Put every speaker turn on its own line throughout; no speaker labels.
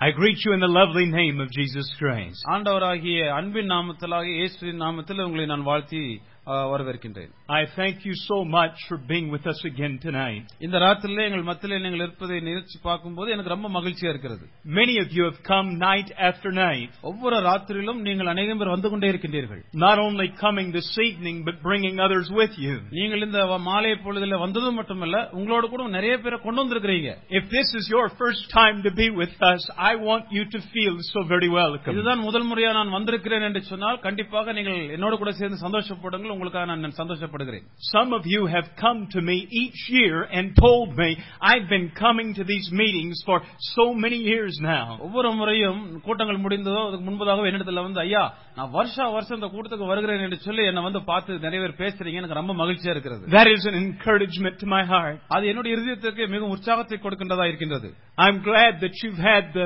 I greet you in the lovely name of Jesus Christ.
ஆண்டவராகிய அன்பின் நாமத்திலாகிய இயேசுவின் நாமத்தில் உங்களை நான் வாழ்த்தி ஆ, வரவேற்கின்றேன்
I thank you so much for being with us again tonight.
இந்த ராத்திரிலே எங்கள் மத்தியிலே நீங்கள் இருப்பதை நினைச்சு பார்க்கும்போது எனக்கு ரொம்ப மகிழ்ச்சியா இருக்கிறது
Many of you have come night after night,
ஒவ்வொரு ராத்திரியிலும் நீங்கள் அநேகம் பேர் வந்து கொண்டே இருக்கின்றீர்கள்
not only coming this evening, but bringing others with you.
நீங்கள் இந்த வ- மாலை பொழுதுல வந்ததும் மட்டுமல்ல உங்களோட கூட நிறைய பேரை கொண்டு வந்திருக்கிறீங்க
If this is your first time to be with us, I want you to feel so very welcome.
இதுதான் முதல் முறையா நான் வந்திருக்கிறேன் என்று சொன்னால் கண்டிப்பாக நீங்கள் என்னோட கூட சேர்ந்து சந்தோஷப்படுங்கள் உங்களுக்காக நான் சந்தோஷப்படுகிறேன்
Some of you have come to me each year and told me, I've been coming to these meetings for so many years now.
ஒவ்வொரு முறையும் கூட்டங்கள் முடிந்ததோ அதுக்கு முன்பதாக என்னிடத்துல வந்து ஐயா நான் வருஷா வருஷம் இந்த கூட்டத்துக்கு வருகிறேன் என்று சொல்லி என்னை வந்து பார்த்து நிறைய பேர் பேசுறீங்க எனக்கு ரொம்ப மகிழ்ச்சியா இருக்கிறது
That is an encouragement to my heart.
அது என்னுடைய இருதயத்திற்கு மிகவும் உற்சாகத்தை கொடுக்கின்றதா இருக்கின்றது
I'm glad that you've had the,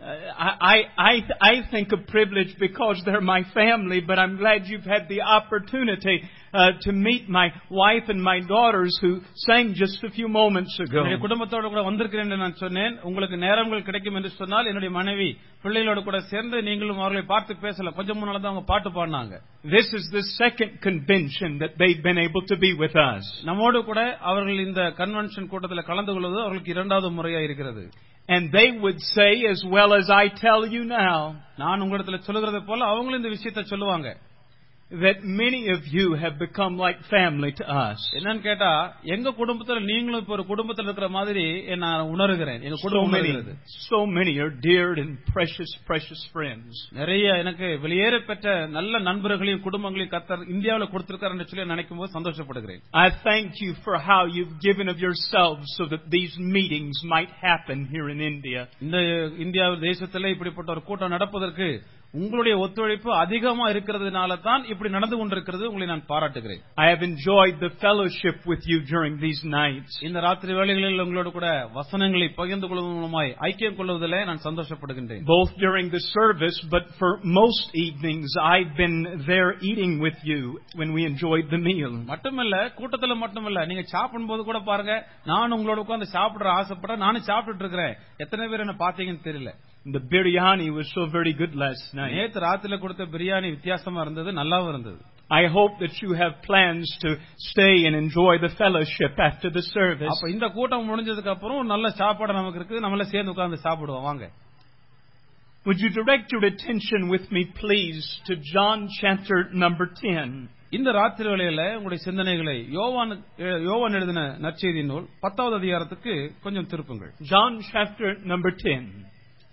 I, I, I think a privilege because they're my family, but I'm glad you've had the opportunity uh, to meet my wife and my daughters who sang just a few moments ago.
என்னுடைய குடும்பத்தோட கூட வந்திருக்கிறேன் என்று நான் சொன்னேன் உங்களுக்கு நேரங்கள் கிடைக்கும் என்று சொன்னால் என்னுடைய மனைவி பிள்ளைகளோட கூட சேர்ந்து நீங்களும் அவர்களை பார்த்து பேசலாம் கொஞ்சம் முன்னால தான் அவங்க பாட்டு பாடினாங்க
This is the second convention that they've been able to be with us.
நம்மோடு கூட அவர்கள் இந்த கன்வென்ஷன் கூட்டத்தில் கலந்து கொள்வது அவர்களுக்கு இரண்டாவது முறையா இருக்கிறது
And they would say, as well as I tell you now,
நான் உங்களிடத்துல சொல்லுகிறது போல அவங்களும் இந்த விஷயத்தை சொல்லுவாங்க
that many of you have become like family to us.
என்னன்னு கேட்டா எங்க குடும்பத்துல நீங்களும் இப்ப ஒரு குடும்பத்துல இருக்கிற மாதிரி நான் உணர்கிறேன் எங்க
So
குடும்பம்
many,
உணர்கிறது
so many are dear and precious, precious friends.
நிறைய எனக்கு வெளியேற பெற்ற நல்ல நண்பர்களையும் குடும்பங்களையும் கத்தர் இந்தியாவில் கொடுத்திருக்காரு சொல்லி நினைக்கும் போது சந்தோஷப்படுகிறேன்
I thank you for how you've given of yourselves so that these meetings might happen here in India.
இந்த இந்தியா தேசத்துல இப்படிப்பட்ட ஒரு கூட்டம் நடப்பதற்கு உங்களுடைய ஒத்துழைப்பு அதிகமா இருக்கிறதுனால தான் இப்படி நடந்து கொண்டிருக்கிறது உங்களை நான் பாராட்டுகிறேன்
I have enjoyed the fellowship with you during these nights.
இந்த ராத்திரி வேளைகளில் உங்களோட கூட வசனங்களை பகிர்ந்து கொள்வதன் மூலமாய் ஐக்கியம் கொள்வதில் நான் சந்தோஷப்படுகின்றேன்
Both during the service, but for most evenings, I've been there eating with you when we enjoyed the meal.
மட்டுமல்ல கூட்டத்துல மட்டுமல்ல நீங்க சாப்பிடும் போது கூட பாருங்க நான் உங்களோட உட்கார்ந்து சாப்பிடுற ஆசைப்பட நானும் சாப்பிட்டுட்டு இருக்கிறேன் எத்தனை பேர் என்ன பாத்தீங்கன்னு தெரியல
The biryani was so very good last night.
நேத்து ராத்திரில கொடுத்த பிரியாணி வித்தியாசமா இருந்தது நல்லாவும் இருந்தது
I hope that you have plans to stay and enjoy the fellowship after the service.
அப்ப இந்த கூட்டம் முடிஞ்சதுக்கு அப்புறம் ஒரு நல்ல சாப்பாடு நமக்கு இருக்கு நம்மள சேர்ந்து உட்கார்ந்து சாப்பிடுவோம் வாங்க
Would you direct your attention with me, please, to John chapter number 10?
இந்த ராத்திரி வேளையில உங்களுடைய சிந்தனைகளை யோவான் யோவான் எழுதின நற்செய்தி நூல் பத்தாவது அதிகாரத்துக்கு கொஞ்சம் திருப்புங்கள்
John chapter number 10.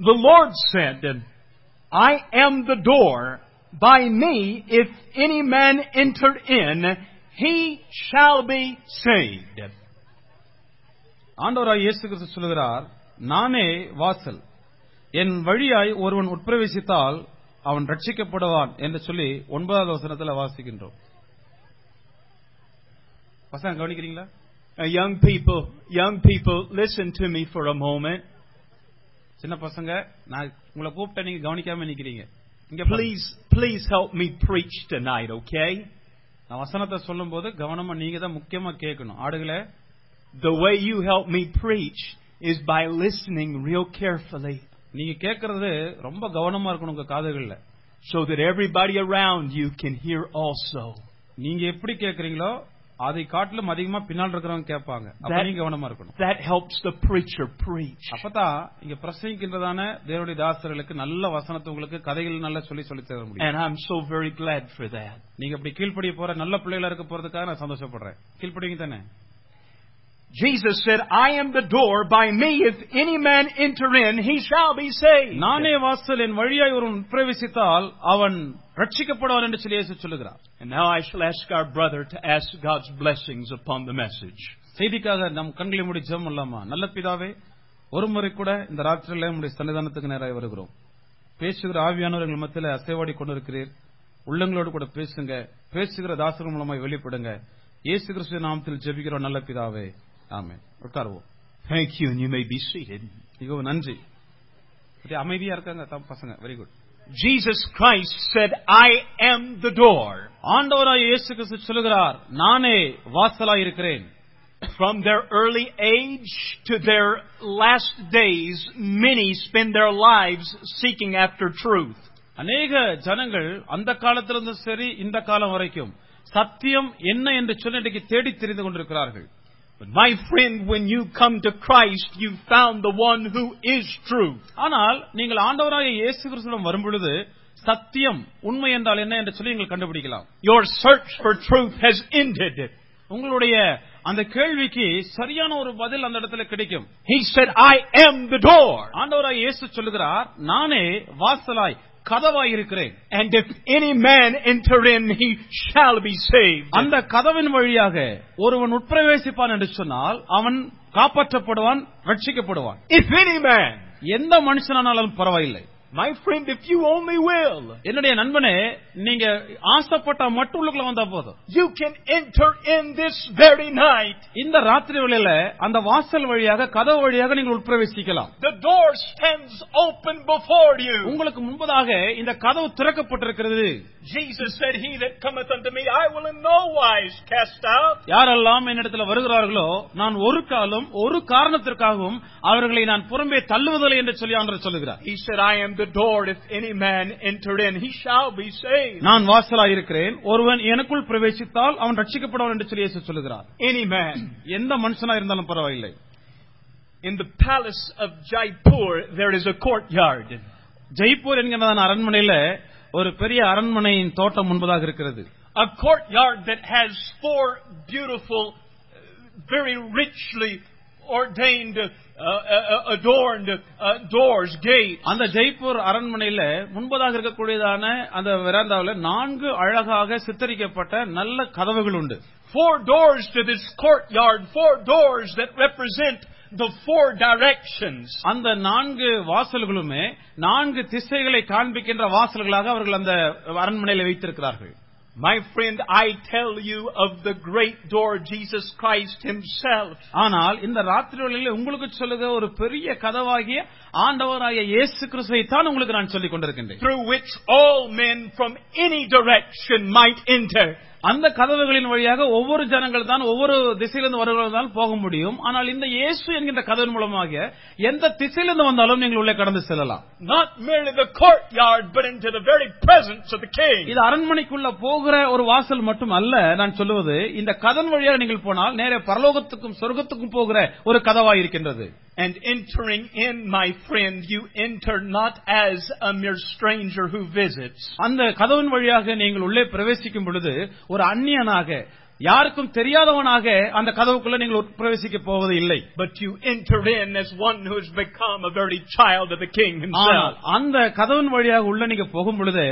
The Lord said, I am the door. By me, if any man enter in, he shall be saved.
ஆண்டவராய் இயேசு கிறிஸ்து சொல்கிறார் நானே வாசல் என் வழியாய் ஒருவன் உட்பிரவேசித்தால் அவன் ரட்சிக்கப்படுவான் என்று சொல்லி ஒன்பதாவது வசனத்துல வாசிக்கின்றோம் வசனம் கவனிக்கிறீங்களா
Uh, young people, young people, listen to me for a moment.
சின்ன பசங்க நான் உங்களை கூப்பிட்ட நீங்க கவனிக்காம நிக்கிறீங்க இங்க பாருங்க.
Please, please help me preach tonight, okay?
நான் வசனத்தை சொல்லும் போது கவனமா நீங்க தான் முக்கியமா கேட்கணும் ஆடுகளே
The way you help me preach is by listening real carefully
நீங்க கேட்கறது ரொம்ப கவனமா இருக்கணும் உங்க காதுகள்ல
so that everybody around you can hear also.
நீங்க எப்படி கேட்கறீங்களோ அதை காட்டிலும் அதிகமா பின்னால் இருக்கிறவங்க கேட்பாங்க. அப்ப நீங்க கவனமா இருக்கணும்.
That helps the preacher preach.
அப்பதான் இங்க பிரசங்கிக்கின்றதான தேவனுடைய தாசர்களுக்கு நல்ல வசனத்தை உங்களுக்கு கதைகள் நல்லா சொல்லி சொல்லி தர முடியும்.
And I'm so very glad for that.
நீங்க இப்படி கீழ்ப்படிய போற நல்ல பிள்ளைகளா இருக்க போறதுக்காக நான் சந்தோஷப்படுறேன். கீழ்ப்படிங்க தானே?
Jesus said, I am the door. By me, if any man enter in, he shall be saved.
நானே வாசல் என் வழியாய் ஒருவன் பிரவேசித்தால் அவன் ரட்சிக்கப்படுவான் என்று சொல்லி இயேசு சொல்லுகிறார்
And now I shall ask our brother to ask God's blessings upon the message.
செய்திக்காக நம் கண்களை மூடி ஜெபம் இல்லாமா நல்ல பிதாவே ஒரு முறை கூட இந்த ராத்திரியில நம்முடைய சன்னிதானத்துக்கு நேராக வருகிறோம் பேசுகிற ஆவியானவர் எங்கள் மத்தியில அசைவாடி கொண்டிருக்கிறீர் உள்ளங்களோடு கூட பேசுங்க பேசுகிற தாசர்கள் மூலமாய் வெளிப்படுங்க இயேசு கிறிஸ்து நாமத்தில் ஜெபிக்கிற நல்ல பிதாவே ஆமே உட்காருவோம்
Thank you, and you may be seated.
மிகவும் நன்றி அப்படியே அமைதியா இருக்காங்க தம் பசங்க very good
Jesus Christ said, I am the door.
ஆண்டவராய் இயேசு கிறிஸ்து சொல்லுகிறார் நானே வாசலாய் இருக்கிறேன்
From their early age to their last days, many spend their lives seeking after truth.
அநேக ஜனங்கள் அந்த காலத்திலிருந்து சரி இந்த காலம் வரைக்கும் சத்தியம் என்ன என்று சொல்லி இன்றைக்கு தேடி தெரிந்து கொண்டிருக்கிறார்கள்
But my friend, when you come to Christ, you found the one who is truth.
ஆனால் நீங்கள் ஆண்டவராக இயேசு கிறிஸ்துவிடம் வரும்பொழுது சத்தியம் உண்மை என்றால் என்ன என்று சொல்லி நீங்கள் கண்டுபிடிக்கலாம்
Your search for truth has ended.
உங்களுடைய அந்த கேள்விக்கு சரியான ஒரு பதில் அந்த இடத்துல கிடைக்கும்
He said, I am the door.
ஆண்டவராய் இயேசு சொல்லுகிறார் நானே வாசலாய் கதவாய் இருக்கிறேன்
And if any man enter in, he shall be saved.
அந்த கதவின் வழியாக ஒருவன் உட்பிரவேசிப்பான் என்று சொன்னால் அவன் காப்பாற்றப்படுவான் ரட்சிக்கப்படுவான்.
If any man,
எந்த மனுஷனானாலும் பரவாயில்லை.
my friend, if you only will,
என்னுடைய நண்பனே நீங்க ஆசைப்பட்டா மட்டும் உள்ளுக்குள்ள வந்தா போதும்
you can enter in this very night.
இந்த ராத்திரி வேளையில அந்த வாசல் வழியாக கதவு வழியாக நீங்கள் உட்பிரவேசிக்கலாம்
The door stands open before you.
உங்களுக்கு முன்பதாக இந்த கதவு திறக்கப்பட்டிருக்கிறது
Jesus said, He that cometh unto me, I will in no wise cast out.
யாரெல்லாம் என்னிடத்துல வருகிறார்களோ நான் ஒரு காலம் ஒரு காரணத்திற்காகவும் அவர்களை நான் புறம்பே தள்ளுவதில்லை என்று சொல்லி ஆண்டவர் சொல்லுகிறார்
He said, I am the door. If any man enter in, he shall be saved.
நான் வாசலாய் இருக்கிறேன் ஒருவன் எனக்குள் பிரவேசித்தால் அவன் ரட்சிக்கப்படுவான் என்று சொல்லி இயேசு சொல்லுகிறார்
Any man.
எந்த மனுஷனா இருந்தாலும் பரவாயில்லை
In the palace of Jaipur, there is a courtyard.
Jaipur என்கிறதான அரண்மனையில ஒரு பெரிய அரண்மனையின் தோட்டம் முன்பதாக இருக்கிறது
A courtyard that has four beautiful, very richly ordained, uh, uh, adorned uh, doors, gates.
அந்த ஜெய்ப்பூர் அரண்மனையில முன்பதாக இருக்கக்கூடியதான அந்த வெராந்தாவில் நான்கு அழகாக சித்தரிக்கப்பட்ட நல்ல கதவுகள் உண்டு
Four doors to this courtyard, four doors that represent the four directions.
அந்த நான்கு வாசல்களுமே நான்கு திசைகளை காண்பிக்கின்ற வாசல்களாக அவர்கள் அந்த அரண்மனையில வைத்திருக்கிறார்கள்
My friend, I tell you of the great door, Jesus Christ Himself.
ஆனால் இந்த ராத்திரி வேளையில உங்களுக்கு சொல்லுக ஒரு பெரிய கதவாகிய ஆண்டவராகிய இயேசு கிறிஸ்துவை தான் உங்களுக்கு நான் சொல்லிக் கொண்டிருக்கின்றேன்
through which all men from any direction might enter.
அந்த கதவுகளின் வழியாக ஒவ்வொரு ஜனங்கள் தான் ஒவ்வொரு திசையிலிருந்து வருகிறவர்கள் தான் போக முடியும். ஆனால் இந்த இயேசு என்கின்ற கதவின் மூலமாக எந்த திசையிலிருந்து வந்தாலும் நீங்கள் உள்ளே கடந்து செல்லலாம்.
Not merely the courtyard, but into the very presence of the King.
இது அரண்மனைக்குள்ள போகிற ஒரு வாசல் மட்டும் அல்ல. நான் சொல்லுவது இந்த கதன் வழியாக நீங்கள் போனால் நேரே பரலோகத்துக்கும் சொர்க்கத்துக்கும் போகிற ஒரு கதவாய் இருக்கின்றது
And entering in, my friend, you enter not as a mere stranger who visits,
அந்த கதவின் வழியாக நீங்கள் உள்ளே பிரவேசிக்கும் பொழுது ஒரு அந்நியனாக யாருக்கும் தெரியாதவனாக அந்த கதவுக்குள்ள நீங்கள் பிரவேசிக்க போவது இல்லை
but you enter in as one who has become a very child of the King Himself.
அந்த கதவின் வழியாக உள்ள நீங்க போகும் பொழுது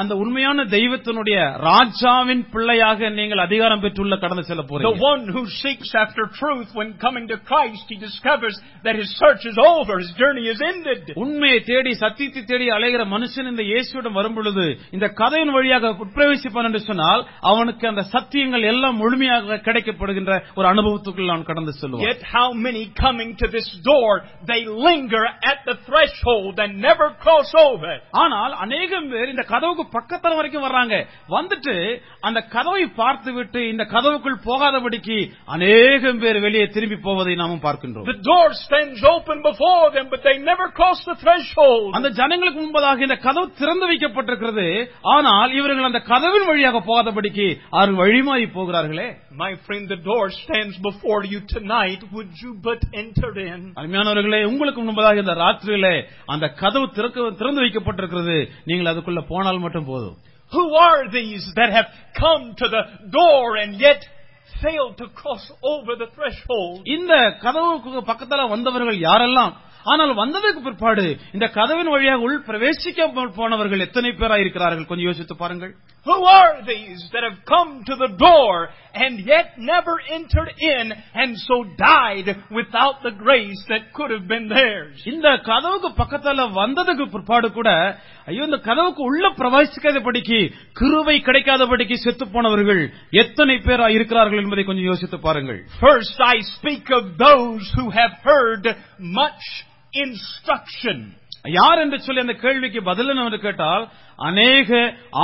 அந்த உண்மையான தெய்வத்தினுடைய ராஜாவின் பிள்ளையாக நீங்கள் அதிகாரம் பெற்றுள்ள கடந்து செல்ல
The
போறீங்க
one who seeks after truth, when coming to Christ, he discovers that his search is over, his journey is ended.
உண்மையை தேடி சத்தியத்தை தேடி அலைகிற மனுஷன் இந்த இயேசுவிடம் வரும் பொழுது இந்த கதையின் வழியாக உட்பிரவேசிப்பான் என்று சொன்னால் அவனுக்கு அந்த சத்தியங்கள் எல்லாம் முழுமையாக கிடைக்கப்படுகின்ற ஒரு அனுபவத்துக்குள் நான் கடந்து செல்வான்
Yet how many coming to this door, they linger at the threshold and never cross over.
ஆனால் அநேகம் பேர் இந்த கதவுக்கு பக்கத்துல வரைக்கும் வர்றாங்க. வந்துட்டு அந்த கதவை பார்த்து விட்டு இந்த கதவுக்குள் போகாதபடிக்கு அநேகம் பேர் வெளியே திரும்பி போவதை நாமும் பார்க்கின்றோம்.
The door stands open before them, but they never cross the threshold.
அந்த ஜனங்களுக்கு முன்பதாக இந்த கதவு திறந்து வைக்கப்பட்டிருக்கிறது. ஆனால் இவர்கள் அந்த கதவின் வழியாக போகாதபடிக்கு அவர்கள் வழிமாறி போகிறார்களே.
My friend, the door stands before you tonight. Would you but enter in?
அருமையானவர்களே உங்களுக்கு முன்பதாக இந்த ராத்திரியிலே அந்த கதவு திறக்க திறந்து வைக்கப்பட்டிருக்கிறது நீங்கள் அதுக்குள்ள போனால் மட்டும் போதும்
Who are these that have come to the door and yet failed to cross over the threshold?
இந்த கதவுக்கு பக்கத்துல வந்தவர்கள் யாரெல்லாம் ஆனால் வந்ததுக்கு பிற்பாடு இந்த கதவின் வழியாக உள் பிரவேசிக்க போனவர்கள் எத்தனை பேரா இருக்கிறார்கள் கொஞ்சம் யோசித்து பாருங்கள்
Who are these that have come to the door and yet never entered in and so died without the grace that could have been theirs?
இந்த கதவுக்கு பக்கத்துல வந்ததுக்கு பிற்பாடு கூட ஐயோ இந்த கதவுக்கு உள்ள பிரவேசிக்காதபடிக்கு கிருவை கிடைக்காதபடிக்கு செத்து போனவர்கள் எத்தனை பேரா இருக்கிறார்கள் என்பதை கொஞ்சம் யோசித்து பாருங்கள்
First, I speak of those who have heard much instruction.
யார் என்று சொல்லி அந்த கேள்விக்கு பதில் என்று கேட்டால் அநேக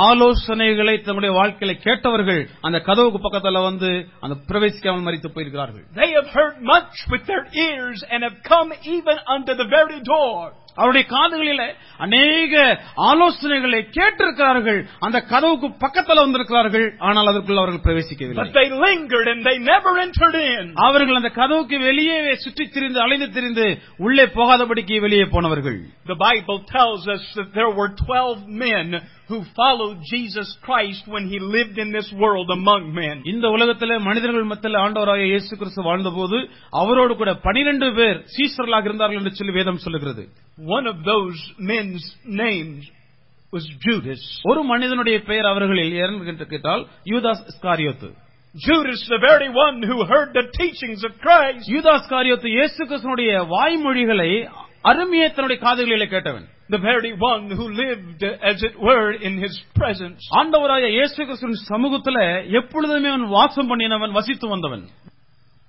ஆலோசனைகளை தன்னுடைய வாழ்க்கையில கேட்டவர்கள் அந்த கதவுக்கு பக்கத்துல வந்து அந்த பிரவேசிக்காமல் மறித்து போயிருக்கிறார்கள்
They have heard much with their ears and have come even unto the very door.
அவருடைய காதுகளில அநேக ஆலோசனைகளை கேட்டிருக்கிறார்கள். அந்த கதவுக்கு பக்கத்துல வந்திருக்கிறார்கள். ஆனால் அதற்குள் அவர்கள் பிரவேசிக்கவில்லை.
But they lingered and they never entered in.
அவர்கள் அந்த கதவுக்கு வெளியே சுற்றித் திரிந்து அலைந்து திரிந்து உள்ளே போகாதபடிக்கு வெளியே போனவர்கள்.
The Bible tells us that there were twelve men who followed Jesus Christ when he lived in this world among men.
இந்த உலகத்திலே மனிதர்கள் மத்தியில் ஆண்டவராக இயேசு கிறிஸ்து வாழ்ந்தபோது அவரோடு கூட பனிரெண்டு பேர் சீசர்களாக இருந்தார்கள் என்று சொல்லி வேதம் சொல்லுகிறது
One of those men's names was Judas.
ஒரு மனிதனுடைய பெயர் அவர்களில் என்று கேட்டால் யூதாஸ் Iscariot
Judas, the very one who heard the teachings of Christ.
யூதாஸ் காரியோத்து இயேசு கிறிஸ்துனுடைய வாய்மொழிகளை அருமையை தன்னுடைய காதுகளிலே கேட்டவன்
The very one who lived, as it were, in his presence.
ஆண்டவராய இயேசு கிறிஸ்துவின் சமூகத்துல எப்பொழுதுமே அவன் வாசம் பண்ணினவன் வசித்து வந்தவன்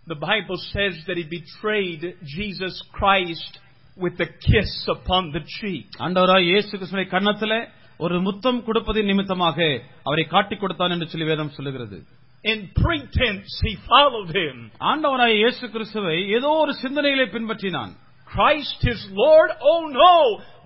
The Bible says that he betrayed Jesus Christ with a kiss upon the cheek.
ஆண்டவராய் இயேசு கிறிஸ்துவின் கன்னத்துல ஒரு முத்தம் கொடுப்பதின் நிமித்தமாக அவரை காட்டிக் கொடுத்தான் என்று சொல்லி வேதம் சொல்லுகிறது
In pretense, he followed him.
ஆண்டவராய் இயேசு கிறிஸ்துவை ஏதோ ஒரு சிந்தனையிலே பின்பற்றினான்
Christ his Lord? Oh no!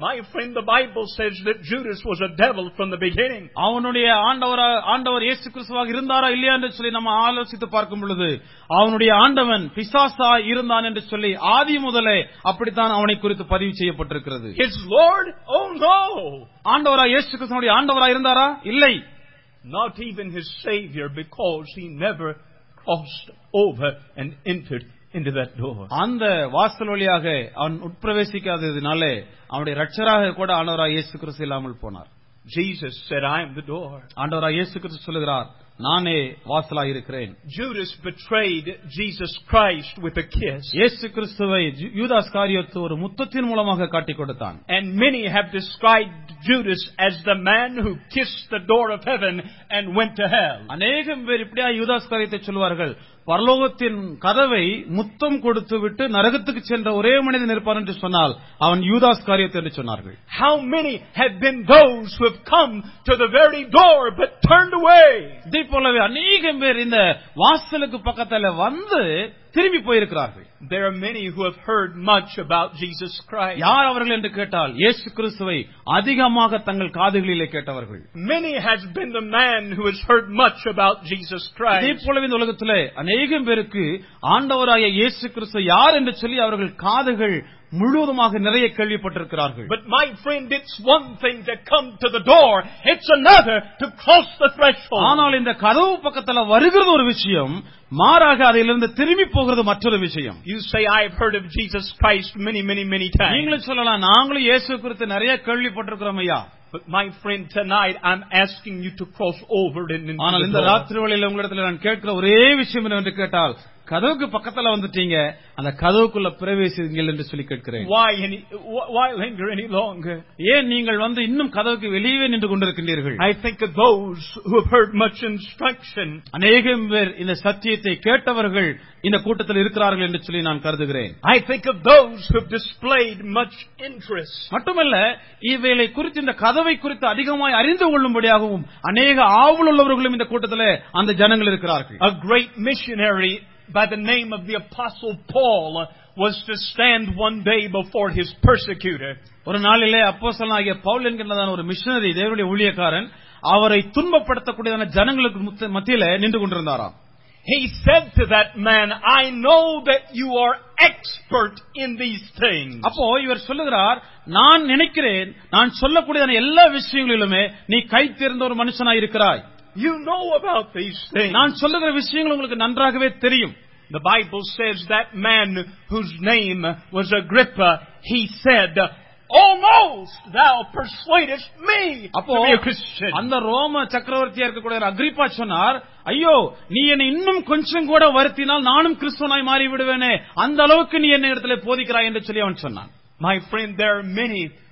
My friend, the Bible says that Judas was a devil from the beginning.
அவனுடைய ஆண்டவரா ஆண்டவர் இயேசு கிறிஸ்துவாக இருந்தாரா இல்லையா என்று சொல்லி நம்ம ஆலோசித்து பார்க்கும் பொழுது அவனுடைய ஆண்டவன் பிசாசா இருந்தான் என்று சொல்லி ஆதி முதலே அப்படித்தான் அவனை குறித்து பதிவு செய்யப்பட்டிருக்கிறது
His Lord? Oh no!
ஆண்டவரா இயேசு கிறிஸ்துவனுடைய ஆண்டவரா இருந்தாரா இல்லை
Not even his Savior because he never crossed over and entered into that door.
அந்த வாசல் வழியாக அவன் உட்பிரவேசிக்காததினாலே அவனுடைய ரட்சராக கூட ஆண்டவராய் இயேசு கிறிஸ்து இல்லாமல் போனார்
Jesus said, I am the door.
இயேசு கிறிஸ்து நானே வாசலாய் இருக்கிறேன்
Judas betrayed Jesus Christ with a kiss.
இயேசு கிறிஸ்துவை யூதாஸ் காரியத்து ஒரு முத்தத்தின் மூலமாக காட்டிக் கொடுத்தான்
And many have described Judas as the man who kissed the door of heaven and went to hell.
அநேகம் பேர் இப்படியா யூதாஸ் காரியத்தை சொல்வார்கள் பரலோகத்தின் கதவை முத்தம் கொடுத்து விட்டு நரகத்துக்கு சென்ற ஒரே மனிதன் இருப்பான் என்று சொன்னால் அவன் யூதாஸ் காரியத்தை என்று சொன்னார்கள்
How many have been those who have come to the very door but turned away?
இதே போலவே அநேகம் பேர் இந்த வாசலுக்கு பக்கத்துல வந்து திரும்பி போயிருக்கிறார்கள்
There are many who have heard much about Jesus Christ.
யார் அவர்கள் என்று கேட்டால் இயேசு கிறிஸ்துவை அதிகமாக தங்கள் காதுகளிலே கேட்டவர்கள்
Many has been the man who has heard much about Jesus
இதே
Christ.
போலவே இந்த உலகத்திலே அநேகம் பேருக்கு ஆண்டவராய இயேசு கிறிஸ்து யார் என்று சொல்லி அவர்கள் காதுகள் முழுவதுமாக நிறைய கேள்விப்பட்டிருக்கிறார்கள்
But my friend, it's one thing to come to the door, it's another to cross the threshold.
ஆனால் இந்த கதவு பக்கத்துல வருகிறது ஒரு விஷயம் மாறாக அதிலிருந்து திரும்பி போகிறது மற்றொரு விஷயம்
You say, I've heard of Jesus Christ many, many, many times.
நீங்களும் சொல்லலாம் நாங்களும் இயேசு குறித்து நிறைய கேள்விப்பட்டிருக்கிறோம் ஐயா
But my friend, tonight I'm asking you to cross over and into
ஆனால்
the
இந்த
door.
கதவுக்கு பக்கத்துல வந்துட்டீங்க அந்த கதவுக்குள்ள பிரவேசிங்கள் என்று சொல்லி கேட்கிறேன்
Why, any, wh- why linger any longer?
ஏன் நீங்கள் வந்து இன்னும் கதவுக்கு வெளியே நின்று கொண்டிருக்கின்றீர்கள்
I think of those who have heard much instruction.
அநேகம் பேர் இந்த சத்தியத்தை கேட்டவர்கள் இந்த கூட்டத்தில் இருக்கிறார்கள் என்று சொல்லி நான் கருதுகிறேன்
I think of those who have displayed much interest.
மட்டுமல்ல இவைகளை குறித்து இந்த கதவை குறித்து அதிகமாய் அறிந்து கொள்ளும்படியாகவும் அநேக ஆவலுள்ளவர்களும் இந்த கூட்டத்தில் அந்த ஜனங்கள் இருக்கிறார்கள்
A great missionary by the name of the Apostle Paul was to stand one day before his persecutor.
ஒரு நாளிலே அப்போஸ்தலனாகிய பவுல் என்கின்றதான ஒரு மிஷனரி தேவனுடைய ஊழியக்காரன் அவரை துன்பப்படுத்தக்கூடியதான ஜனங்களுக்கு முத்த- மத்தியில நின்று கொண்டிருந்தாராம்
He said to that man, I know that you are expert in these things.
அப்போ இவர் சொல்லுகிறார் நான் நினைக்கிறேன் நான் சொல்லக்கூடியதான எல்லா விஷயங்களிலுமே நீ கை தேர்ந்த ஒரு மனுஷனாய் இருக்கிறாய்
You know about these things.
நான் சொல்லுகிற விஷயங்கள் உங்களுக்கு நன்றாகவே தெரியும்
The Bible says that man whose name was Agrippa, he said, Almost thou persuadest me
அப்போ
to be a Christian.
அந்த ரோம சக்கரவர்த்தியா இருக்கக்கூடிய அக்ரிப்பா சொன்னார் ஐயோ நீ என்னை இன்னும் கொஞ்சம் கூட வருத்தினால் நானும் கிறிஸ்துவனாய் மாறி விடுவேனே அந்த அளவுக்கு நீ என்ன இடத்துல போதிக்கிறாய் என்று சொல்லி அவன் சொன்னான்
My friend, there are many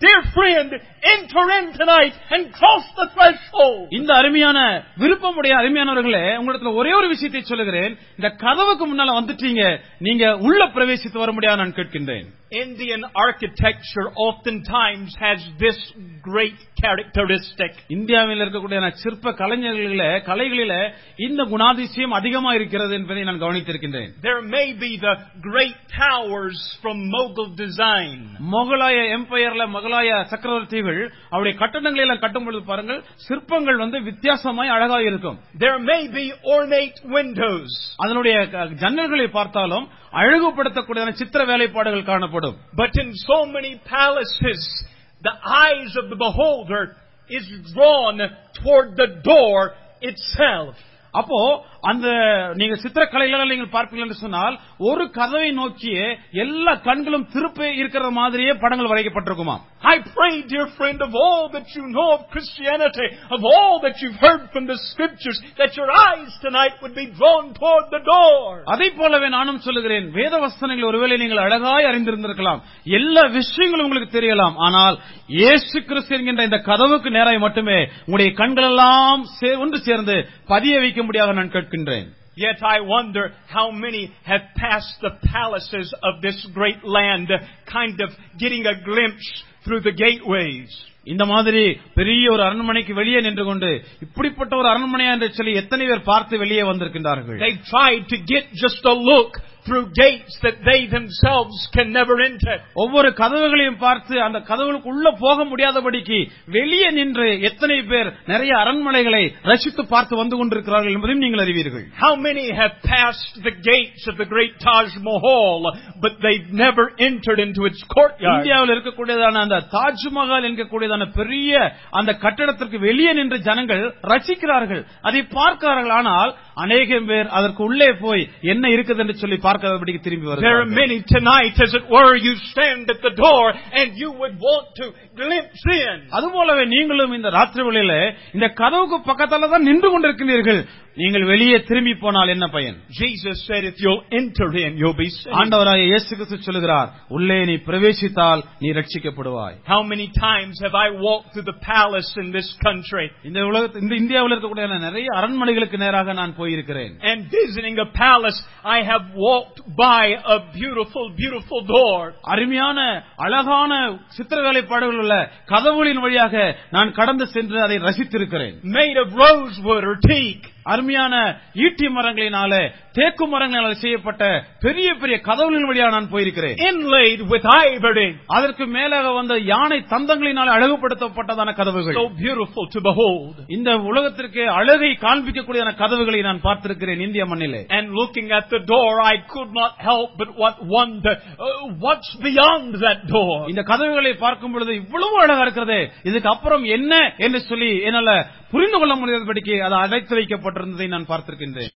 dear friend, enter in tonight and cross the threshold.
இந்த அருமையான விருப்பமுடைய அருமையானவர்களே உங்களிடத்துல ஒரே ஒரு விஷயத்தை சொல்லுகிறேன் இந்த கதவுக்கு முன்னால வந்துட்டீங்க நீங்க உள்ள பிரவேசித்து வர முடியாது நான் கேட்கின்றேன்
Indian architecture oftentimes has this great characteristic.
இந்தியாவில் இருக்கக்கூடிய சிற்ப கலைஞர்களில கலைகளில இந்த குணாதிசயம் அதிகமா இருக்கிறது என்பதை நான் கவனித்திருக்கின்றேன்
There may be the great towers from Mughal design.
முகலாய எம்பையர்ல முகலாய சக்கரவர்த்திகள் அவருடைய கட்டடங்களை எல்லாம் கட்டும் பொழுது பாருங்கள் சிற்பங்கள் வந்து வித்தியாசமாய் அழகாக இருக்கும்
There may be ornate windows.
அதனுடைய ஜன்னல்களை பார்த்தாலும் அழகுபடுத்தக்கூடிய சித்திர வேலைப்பாடுகள் காணப்படும்
But in so many palaces, the eyes of the beholder is drawn toward the door itself.
அப்போ அந்த நீங்க சித்திரக்கலைகளை நீங்கள் பார்ப்பீர்கள் என்று சொன்னால் ஒரு கதவை நோக்கியே எல்லா கண்களும் திருப்பி இருக்கிற மாதிரியே படங்கள் வரைக்கப்பட்டிருக்குமா
I pray, dear friend, of all that you know of Christianity, of all that you've heard from the scriptures, that your eyes tonight would be drawn toward the door.
அதை போலவே நானும் சொல்லுகிறேன் வேத வசனங்கள் ஒருவேளை நீங்கள் அழகாய் அறிந்திருந்திருக்கலாம். எல்லா விஷயங்களும் உங்களுக்கு தெரியலாம். ஆனால் இயேசு கிறிஸ்து என்கின்ற இந்த கதவுக்கு நேராய் மட்டுமே உங்களுடைய கண்கள் எல்லாம் சே- ஒன்று சேர்ந்து பதிய வைக்க முடியாத நான் கேட்கின்றேன்
Yet I wonder how many have passed the palaces of this great land, kind of getting a glimpse through the gateways.
இந்த மாதிரி பெரிய ஒரு அரண்மனைக்கு வெளியே நின்று கொண்டு இப்படிப்பட்ட ஒரு அரண்மனையா என்று சொல்லி எத்தனை பேர் பார்த்து வெளியே வந்திருக்கின்றார்கள்
They've tried to get just a look through gates that they themselves can never enter.
ஒவ்வொரு கதவுகளையும் பார்த்து அந்த கதவுகளுக்கு உள்ள போக முடியாதபடிக்கு வெளியே நின்று எத்தனை பேர் நிறைய அரண்மனைகளை ரசித்து பார்த்து வந்து கொண்டிருக்கிறார்கள் என்பதையும் நீங்கள் அறிவீர்கள்
How many have passed the gates of the great Taj Mahal, but they've never entered into its courtyard?
இந்தியாவில் இருக்கக்கூடியதான அந்த தாஜ்மஹால் என்கக்கூடியதான பெரிய அந்த கட்டடத்திற்கு வெளியே நின்று ஜனங்கள் ரசிக்கிறார்கள் அதை பார்க்கிறார்கள் ஆனால் அநேகம் பேர் அதற்கு உள்ளே போய் என்ன இருக்குது என்று சொல்லி பார்க்காதபடிக்கு திரும்பி
There are
வருகிறார்கள்
many tonight, as it were, you stand at the door and you would want to glimpse in.
அதுபோலவே நீங்களும் இந்த ராத்திரி வேளையில இந்த கதவுக்கு பக்கத்தால தான் நின்று கொண்டிருக்கிறீர்கள் நீங்கள் வெளியே திரும்பி போனால் என்ன பயன்
Jesus said, if you'll enter in, you'll be saved.
ஆண்டவராய இயேசு கிறிஸ்து சொல்லுகிறார் உள்ளே நீ பிரவேசித்தால் நீ ரட்சிக்கப்படுவாய்
How many times have I walked through the palace in this country
இந்த உலகத்து இந்த இந்தியாவில் இருக்கக்கூடிய நிறைய அரண்மனைகளுக்கு நேராக நான் போயிருக்கிறேன்
and visiting a palace, I have walked by a beautiful, beautiful door.
அருமையான அழகான சித்திர வேலைப்பாடுகள் உள்ள கதவுகளின் வழியாக நான் கடந்து சென்று அதை ரசித்திருக்கிறேன்
made of rosewood or teak.
அருமையான ஈட்டி மரங்களினாலே தேக்கு மரங்களால் செய்யப்பட்ட பெரிய பெரிய கதவுகளின் வழியாக நான் போயிருக்கிறேன்
inlaid with ivory,
அதற்கு மேலாக வந்த யானை தந்தங்களினால் அழகுபடுத்தப்பட்டதான கதவுகள்
so beautiful to behold.
இந்த உலகத்திற்கு அழகை காண்பிக்கக்கூடியதான கதவுகளை நான் பார்த்திருக்கிறேன் இந்திய மண்ணிலே
And looking at the door, I could not help but what wonder, uh, what's beyond that door?
இந்த கதவுகளை பார்க்கும் பொழுது இவ்வளவு அழகா இருக்கிறது இதுக்கு அப்புறம் என்ன என்று சொல்லி என்னால புரிந்து கொள்ள முடியாதபடிக்கு அது அடைத்து வைக்கப்பட்டிருந்ததை நான் பார்த்திருக்கின்றேன்.